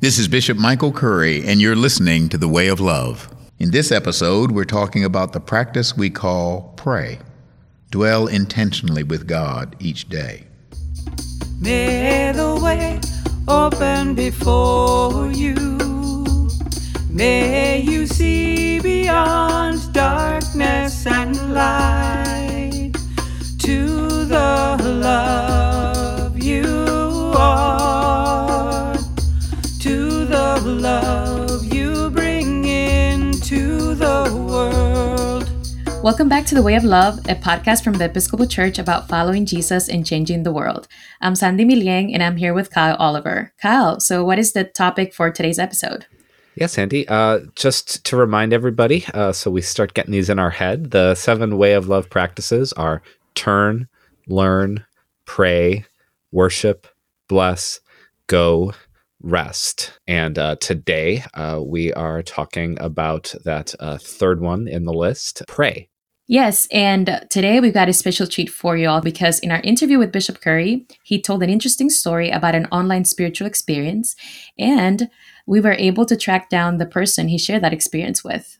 This is Bishop Michael Curry, and you're listening to The Way of Love. In this episode, we're talking about the practice we call pray. Dwell intentionally with God each day. May the way open before you. May you see beyond darkness and light to the love Welcome back to The Way of Love, a podcast from the Episcopal Church about following Jesus and changing the world. I'm Sandy Milien, and I'm here with Kyle Oliver. Kyle, so what is the topic for today's episode? Yes, Sandy. Uh, just to remind everybody, uh, so we start getting these in our head, the seven way of love practices are turn, learn, pray, worship, bless, go, rest. And uh, today uh, we are talking about that uh, third one in the list pray. Yes, and today we've got a special treat for you all because in our interview with Bishop Curry, he told an interesting story about an online spiritual experience, and we were able to track down the person he shared that experience with.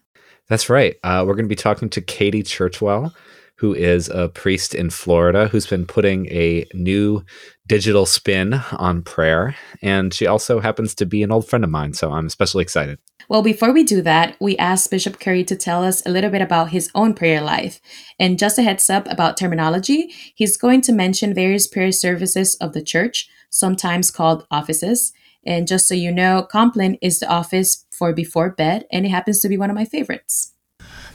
That's right. Uh, we're going to be talking to Katie Churchwell, who is a priest in Florida who's been putting a new digital spin on prayer. And she also happens to be an old friend of mine, so I'm especially excited. Well, before we do that, we asked Bishop Curry to tell us a little bit about his own prayer life. And just a heads up about terminology, he's going to mention various prayer services of the church, sometimes called offices. And just so you know, Compline is the office for before bed, and it happens to be one of my favorites.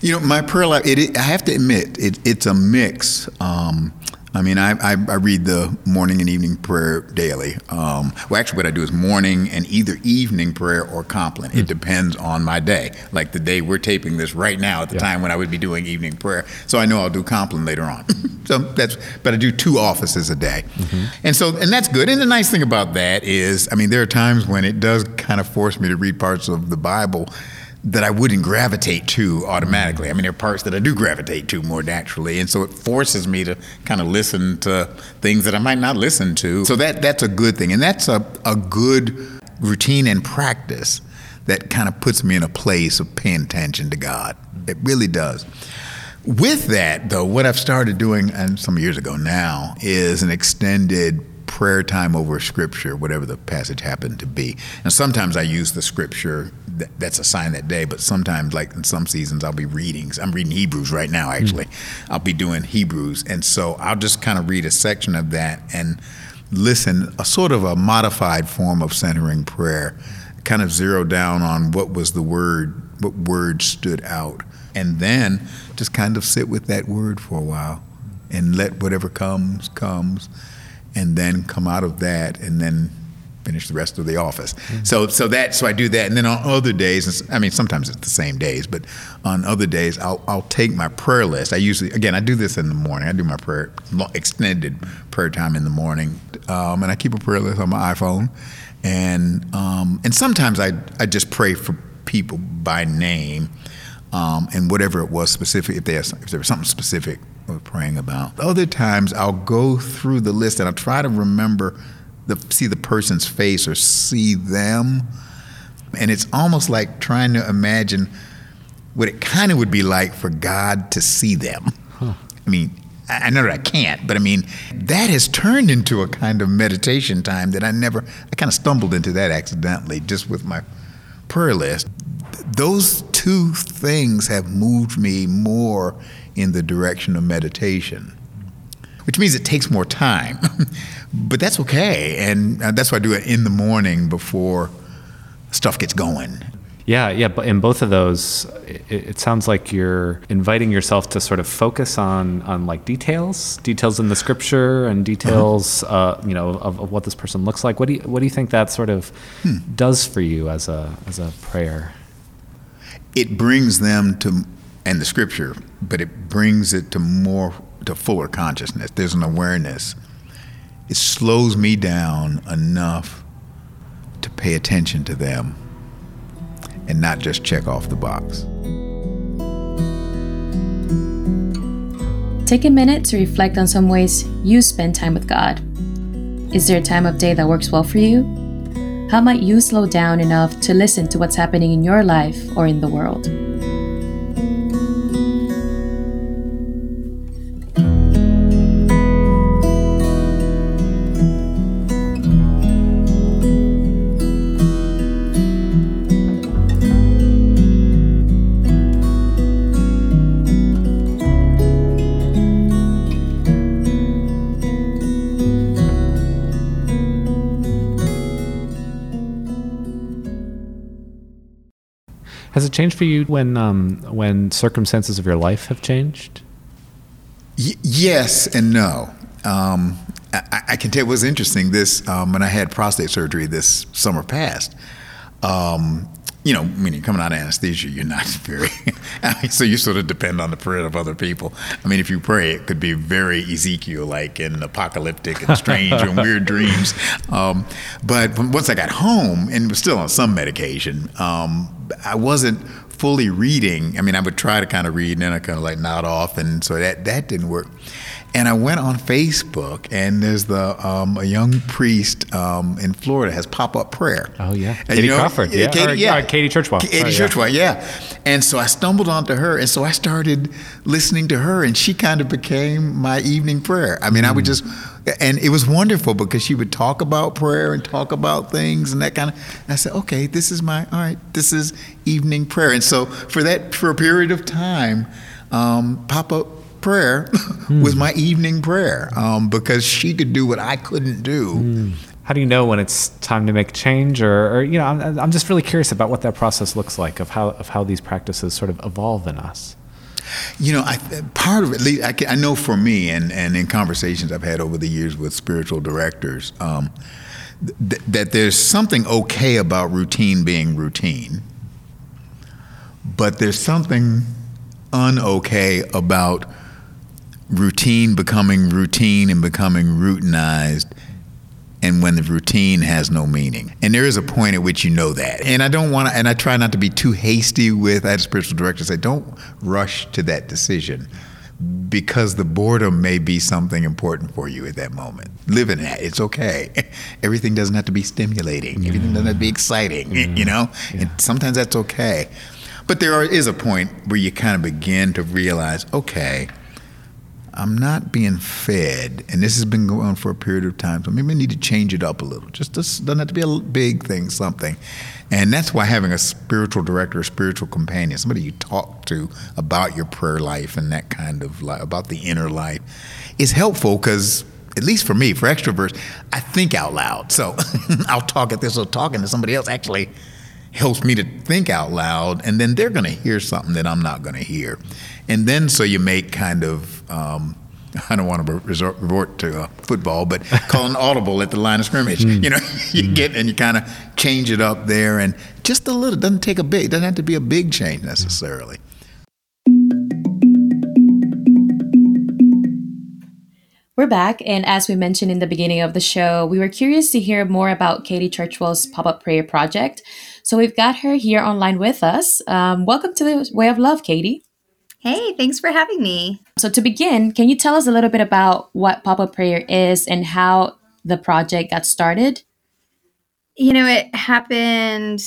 You know, my prayer life, it, it, I have to admit, it, it's a mix. Um, I mean, I, I, I, read the morning and evening prayer daily. Um, well, actually, what I do is morning and either evening prayer or Compline. It hmm. depends on my day. Like the day we're taping this right now, at the yeah. time when I would be doing evening prayer. So I know I'll do Compline later on. so that's, but I do two offices a day, mm-hmm. and so and that's good. And the nice thing about that is, I mean, there are times when it does kind of force me to read parts of the Bible that I wouldn't gravitate to automatically. I mean, there are parts that I do gravitate to more naturally, and so it forces me to kind of listen to things that I might not listen to. So that that's a good thing, and that's a a good routine and practice that kind of puts me in a place of paying attention to God. It really does. With that, though, what I've started doing, and some years ago now, is an extended prayer time over scripture, whatever the passage happened to be. And sometimes I use the scripture that's a sign that day, but sometimes, like in some seasons, I'll be reading. I'm reading Hebrews right now, actually. Mm. I'll be doing Hebrews. And so I'll just kind of read a section of that and listen, a sort of a modified form of centering prayer, kind of zero down on what was the word, what word stood out. And then just kind of sit with that word for a while and let whatever comes, comes and then come out of that and then finish the rest of the office. Mm-hmm. So so that so I do that, and then on other days, I mean sometimes it's the same days, but on other days I'll I'll take my prayer list. I usually again I do this in the morning. I do my prayer extended prayer time in the morning, um, and I keep a prayer list on my iPhone, and um, and sometimes I I just pray for people by name. Um, and whatever it was specific, if, if there was something specific we're praying about. Other times I'll go through the list and I'll try to remember the see the person's face or see them. And it's almost like trying to imagine what it kind of would be like for God to see them. Huh. I mean, I know that I can't, but I mean, that has turned into a kind of meditation time that I never, I kind of stumbled into that accidentally just with my prayer list. Those two things have moved me more in the direction of meditation, which means it takes more time. but that's okay. And uh, that's why I do it in the morning before stuff gets going. Yeah, yeah, but in both of those, it, it, sounds like you're inviting yourself to sort of focus on on like details, details in the scripture, and details, uh-huh. uh, you know, of, of, what this person looks like. What do you what do you think that sort of hmm. does for you as a as a prayer? It brings them to and the scripture, but it brings it to more to fuller consciousness. There's an awareness. It slows me down enough to pay attention to them and not just check off the box. Take a minute to reflect on some ways you spend time with God. Is there a time of day that works well for you? how might you slow down enough to listen to what's happening in your life or in the world? It changed for you when um, when circumstances of your life have changed? Y- yes and no. Um, I, I, can tell it was interesting. This um, when I had prostate surgery this summer past. You know, meaning coming out of anesthesia, you're not very. I mean, so you sort of depend on the prayer of other people. I mean, if you pray, it could be very Ezekiel like and apocalyptic and strange and weird dreams. Um, but once I got home and was still on some medication, um, I wasn't fully reading. I mean, I would try to kind of read and then I kind of like nod off, and so that that didn't work and I went on Facebook, and there's the um, a young priest um, in Florida has pop up prayer. Oh yeah, and, Katie you know, Crawford, yeah, Katie, or, yeah. Uh, Katie Churchwell, Katie oh, Churchwell, yeah. yeah. And so I stumbled onto her, and so I started listening to her, and she kind of became my evening prayer. I mean, mm. I would mm. just, and it was wonderful because she would talk about prayer and talk about things and that kind of. I said, okay, this is my all right. This is evening prayer, and so for that for a period of time, um, pop up prayer was my evening prayer um, because she could do what I couldn't do. Mm. How do you know when it's time to make change, or, or you know, I'm, I'm just really curious about what that process looks like of how of how these practices sort of evolve in us. You know, I, part of it, I, can, I, know for me, and, and in conversations I've had over the years with spiritual directors, um, th- that there's something okay about routine being routine, but there's something unokay about routine becoming routine and becoming routinized and when the routine has no meaning. And there is a point at which you know that. And I don't want to, and I try not to be too hasty with, I had a spiritual director say, don't rush to that decision because the boredom may be something important for you at that moment. Live in that. It's okay. Everything doesn't have to be stimulating. Everything doesn't have to be exciting, you know? Yeah. And sometimes that's okay. But there are, is a point where you kind of begin to realize, okay, I'm not being fed, and this has been going on for a period of time. So maybe I need to change it up a little. Just this doesn't have to be a big thing, something. And that's why having a spiritual director, a spiritual companion, somebody you talk to about your prayer life and that kind of life, about the inner life, is helpful because at least for me, for extroverts, I think out loud. So I'll talk at this or talking to somebody else actually helps me to think out loud, and then they're going to hear something that I'm not going to hear. And then so you make kind of, um, I don't want to resort, resort to uh, football, but call an audible at the line of scrimmage. Mm. You know, you mm. get and you kind of change it up there, and just a little. Doesn't take a big. Doesn't have to be a big change necessarily. We're back, and as we mentioned in the beginning of the show, we were curious to hear more about Katie Churchwell's pop up prayer project. So we've got her here online with us. Um, welcome to the Way of Love, Katie. Hey, thanks for having me. So, to begin, can you tell us a little bit about what Pop Up Prayer is and how the project got started? You know, it happened,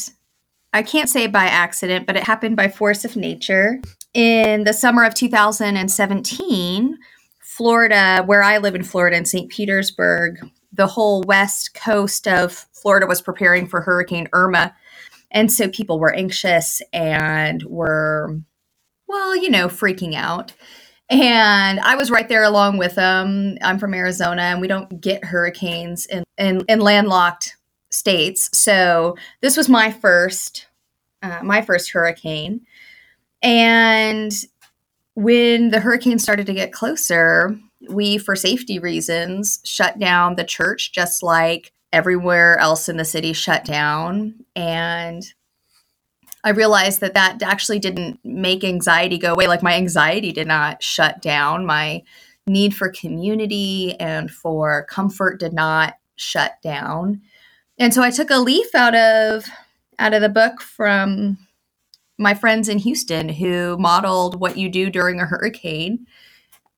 I can't say by accident, but it happened by force of nature. In the summer of 2017, Florida, where I live in Florida, in St. Petersburg, the whole west coast of Florida was preparing for Hurricane Irma. And so people were anxious and were well, you know, freaking out. And I was right there along with them. I'm from Arizona, and we don't get hurricanes in, in, in landlocked states. So this was my first, uh, my first hurricane. And when the hurricane started to get closer, we, for safety reasons, shut down the church just like everywhere else in the city shut down. And I realized that that actually didn't make anxiety go away. Like my anxiety did not shut down. My need for community and for comfort did not shut down. And so I took a leaf out of out of the book from my friends in Houston who modeled what you do during a hurricane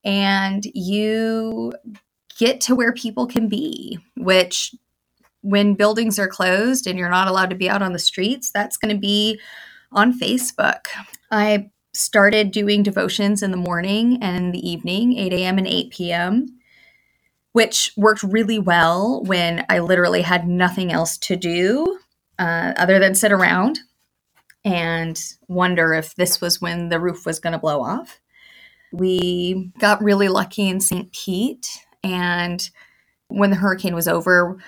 and you get to where people can be, which when buildings are closed and you're not allowed to be out on the streets, that's going to be on Facebook. I started doing devotions in the morning and in the evening, 8 a.m. and 8 p.m., which worked really well when I literally had nothing else to do uh, other than sit around and wonder if this was when the roof was going to blow off. We got really lucky in St. Pete, and when the hurricane was over,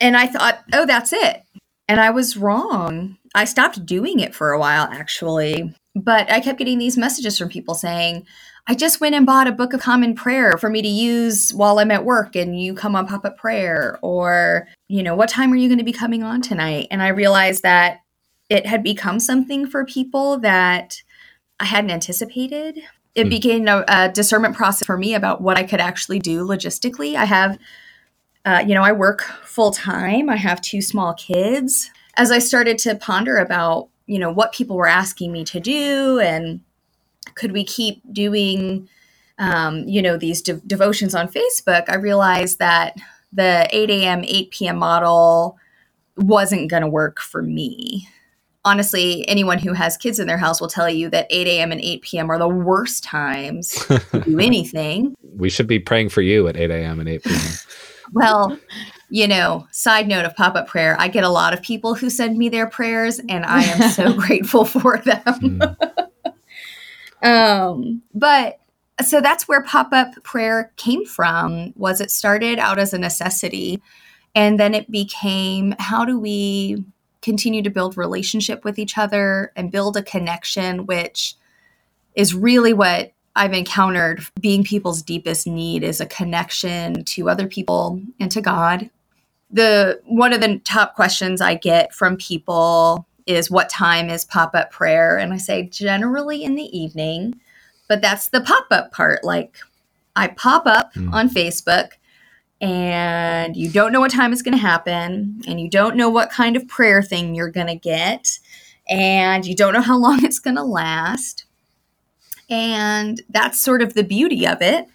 and I thought, oh, that's it. And I was wrong. I stopped doing it for a while, actually. But I kept getting these messages from people saying, I just went and bought a book of common prayer for me to use while I'm at work and you come on pop up prayer. Or, you know, what time are you going to be coming on tonight? And I realized that it had become something for people that I hadn't anticipated. It mm. became a, a discernment process for me about what I could actually do logistically. I have uh, you know, I work full time. I have two small kids. As I started to ponder about, you know, what people were asking me to do and could we keep doing, um, you know, these de- devotions on Facebook, I realized that the 8 a.m., 8 p.m. model wasn't going to work for me. Honestly, anyone who has kids in their house will tell you that 8 a.m. and 8 p.m. are the worst times to do anything. We should be praying for you at 8 a.m. and 8 p.m. Well, you know, side note of pop up prayer, I get a lot of people who send me their prayers, and I am so grateful for them. Mm. um, but so that's where pop up prayer came from. Was it started out as a necessity, and then it became how do we continue to build relationship with each other and build a connection, which is really what I've encountered being people's deepest need is a connection to other people and to God. The one of the top questions I get from people is what time is pop-up prayer? And I say generally in the evening, but that's the pop-up part. Like I pop up mm. on Facebook and you don't know what time it's going to happen and you don't know what kind of prayer thing you're going to get and you don't know how long it's going to last and that's sort of the beauty of it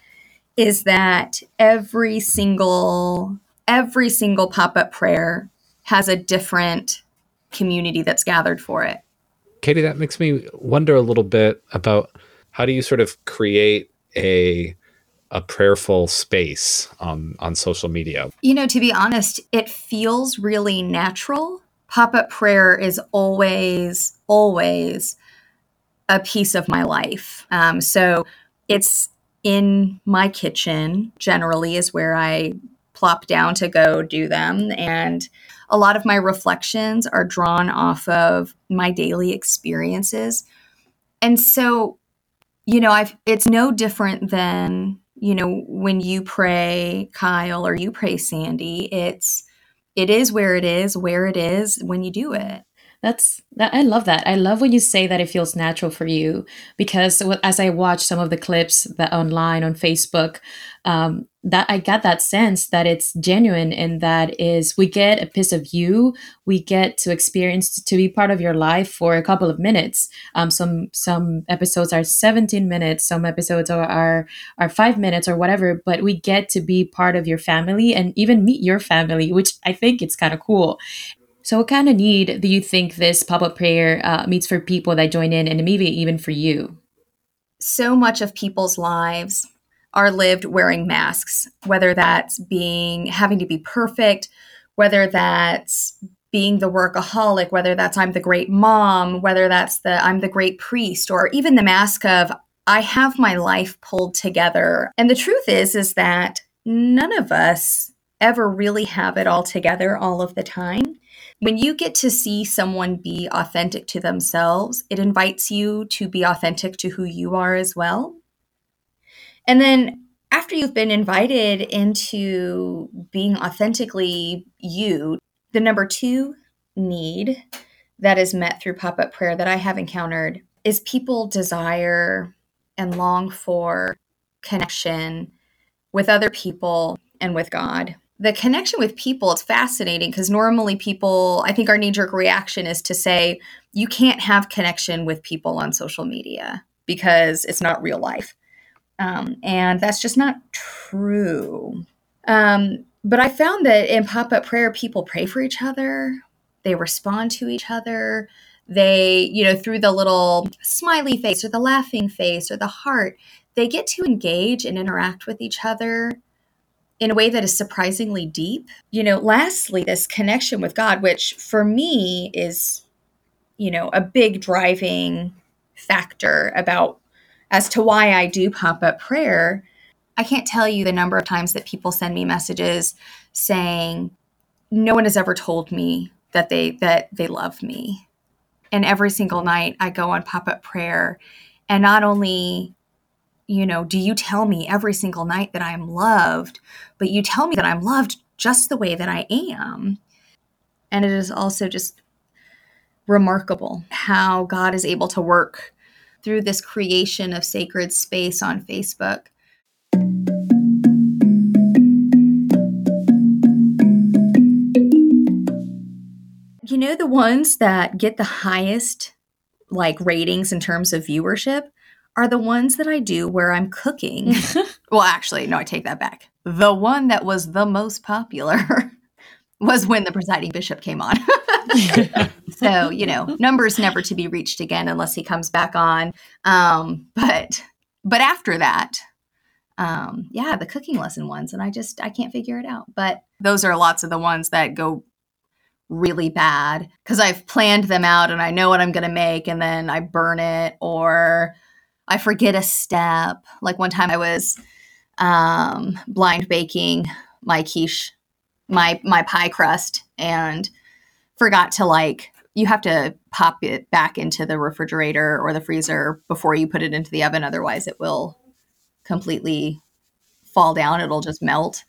is that every single every single pop-up prayer has a different community that's gathered for it. Katie, that makes me wonder a little bit about how do you sort of create a a prayerful space on on social media? You know, to be honest, it feels really natural. Pop-up prayer is always always a piece of my life. Um, so it's in my kitchen, generally, is where I plop down to go do them. And a lot of my reflections are drawn off of my daily experiences. And so, you know, I've it's no different than, you know, when you pray Kyle or you pray Sandy. It's it is where it is, where it is when you do it. That's that I love that. I love when you say that it feels natural for you because as I watch some of the clips that online on Facebook, um, that I got that sense that it's genuine and that is we get a piece of you, we get to experience to be part of your life for a couple of minutes. Um, some some episodes are 17 minutes, some episodes are, are are five minutes or whatever, but we get to be part of your family and even meet your family, which I think it's kind of cool. So, what kind of need do you think this pop up prayer uh, meets for people that join in, and maybe even for you? So much of people's lives are lived wearing masks, whether that's being having to be perfect, whether that's being the workaholic, whether that's I'm the great mom, whether that's the I'm the great priest, or even the mask of I have my life pulled together. And the truth is, is that none of us ever really have it all together all of the time. When you get to see someone be authentic to themselves, it invites you to be authentic to who you are as well. And then after you've been invited into being authentically you, the number two need that is met through pop up prayer that I have encountered is people desire and long for connection with other people and with God the connection with people it's fascinating because normally people i think our knee-jerk reaction is to say you can't have connection with people on social media because it's not real life. Um, and that's just not true. Um, but I found that in pop up prayer, people pray for each other, they respond to each other. They, you know, through the little smiley face or the laughing face or the heart, they get to engage and interact with each other in a way that is surprisingly deep. You know, lastly, this connection with God, which for me is, you know, a big driving factor about as to why I do pop up prayer. I can't tell you the number of times that people send me messages saying, no one has ever told me that they that they love me. And every single night I go on pop-up prayer and not only you know, do you tell me every single night that I am loved, but you tell me that I'm loved just the way that I am. And it is also just remarkable how God is able to work through this creation of sacred space on Facebook. You know, the ones that get the highest like ratings in terms of viewership are the ones that I do where I'm cooking. well, actually, no, I take that back. The one that was the most popular was when the presiding bishop came on. so, you know, numbers never to be reached again unless he comes back on. Um, but but after that, um, yeah, the cooking lesson ones, and I just I can't figure it out. But those are lots of the ones that go really bad because I've planned them out and I know what I'm going to make, and then I burn it or I forget a step. Like one time I was um, blind baking my quiche, my my pie crust, and forgot to like you have to pop it back into the refrigerator or the freezer before you put it into the oven otherwise it will completely fall down. It'll just melt.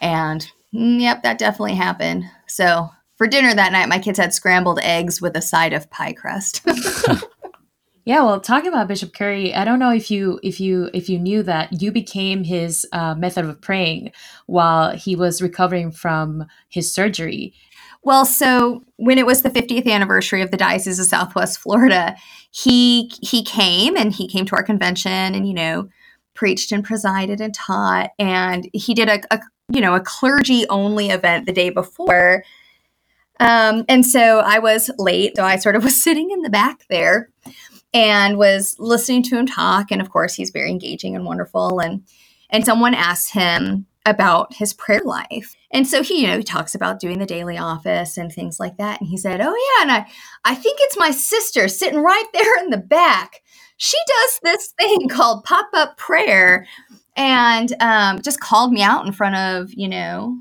And mm, yep that definitely happened. So for dinner that night my kids had scrambled eggs with a side of pie crust Yeah, well, talking about Bishop Curry, I don't know if you if you if you knew that you became his uh, method of praying while he was recovering from his surgery. Well, so when it was the 50th anniversary of the Diocese of Southwest Florida, he he came and he came to our convention and you know preached and presided and taught and he did a, a you know a clergy only event the day before. Um, and so I was late, so I sort of was sitting in the back there and was listening to him talk. And of course, he's very engaging and wonderful. And and someone asked him about his prayer life. And so he, you know, he talks about doing the daily office and things like that. And he said, Oh yeah, and I I think it's my sister sitting right there in the back. She does this thing called pop-up prayer. And um, just called me out in front of, you know,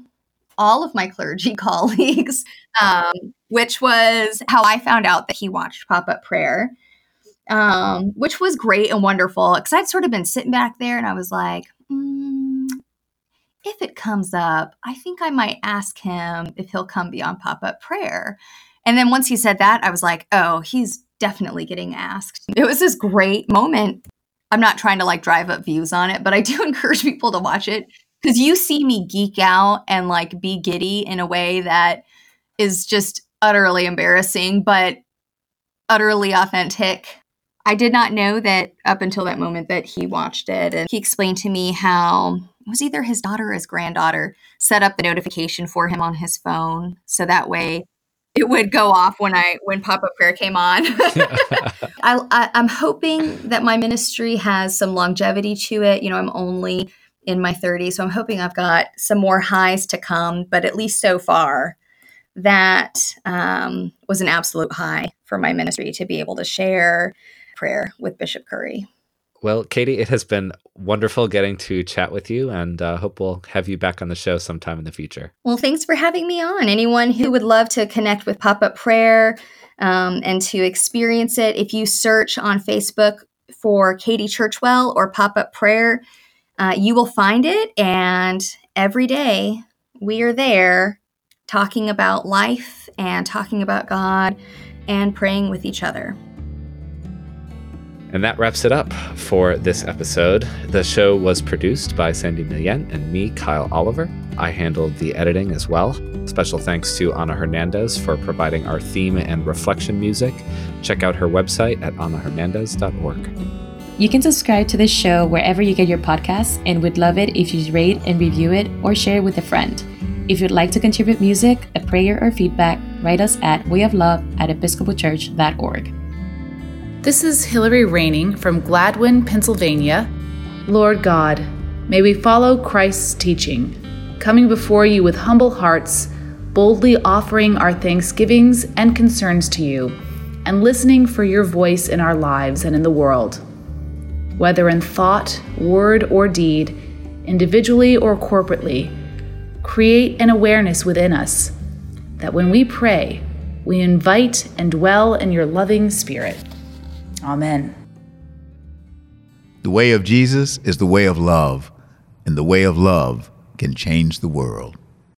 all of my clergy colleagues, um, which was how I found out that he watched pop up prayer um, which was great and wonderful because I'd sort of been sitting back there and I was like, mm, if it comes up, I think I might ask him if he'll come beyond pop up prayer. And then once he said that, I was like, oh, he's definitely getting asked. It was this great moment. I'm not trying to like drive up views on it, but I do encourage people to watch it because you see me geek out and like be giddy in a way that is just utterly embarrassing, but utterly authentic I did not know that up until that moment that he watched it. And he explained to me how it was either his daughter or his granddaughter set up the notification for him on his phone. So that way it would go off when I when pop up prayer came on. I, I, I'm hoping that my ministry has some longevity to it. You know, I'm only in my 30s, so I'm hoping I've got some more highs to come. But at least so far, that um, was an absolute high for my ministry to be able to share prayer with Bishop Curry. Well, Katie, it has been wonderful getting to chat with you, and uh, hope we'll have you back on the show sometime in the future. Well, thanks for having me on. Anyone who would love to connect with Pop Up Prayer um, and to experience it, if you search on Facebook for Katie Churchwell or Pop Up Prayer, uh, you will find it. And every day we are there talking about life and talking about God and praying with each other. And that wraps it up for this episode. The show was produced by Sandy Milien and me, Kyle Oliver. I handled the editing as well. Special thanks to Ana Hernandez for providing our theme and reflection music. Check out her website at anahernandez.org. You can subscribe to this show wherever you get your podcasts and we'd love it if you rate and review it or share it with a friend. If you'd like to contribute music, a prayer, or feedback, write us at wayoflove at episcopalchurch.org. This is Hillary Raining from Gladwyne, Pennsylvania. Lord God, may we follow Christ's teaching, coming before you with humble hearts, boldly offering our thanksgivings and concerns to you, and listening for your voice in our lives and in the world. Whether in thought, word, or deed, individually or corporately, create an awareness within us that when we pray, we invite and dwell in your loving spirit. Amen. The way of Jesus is the way of love, and the way of love can change the world.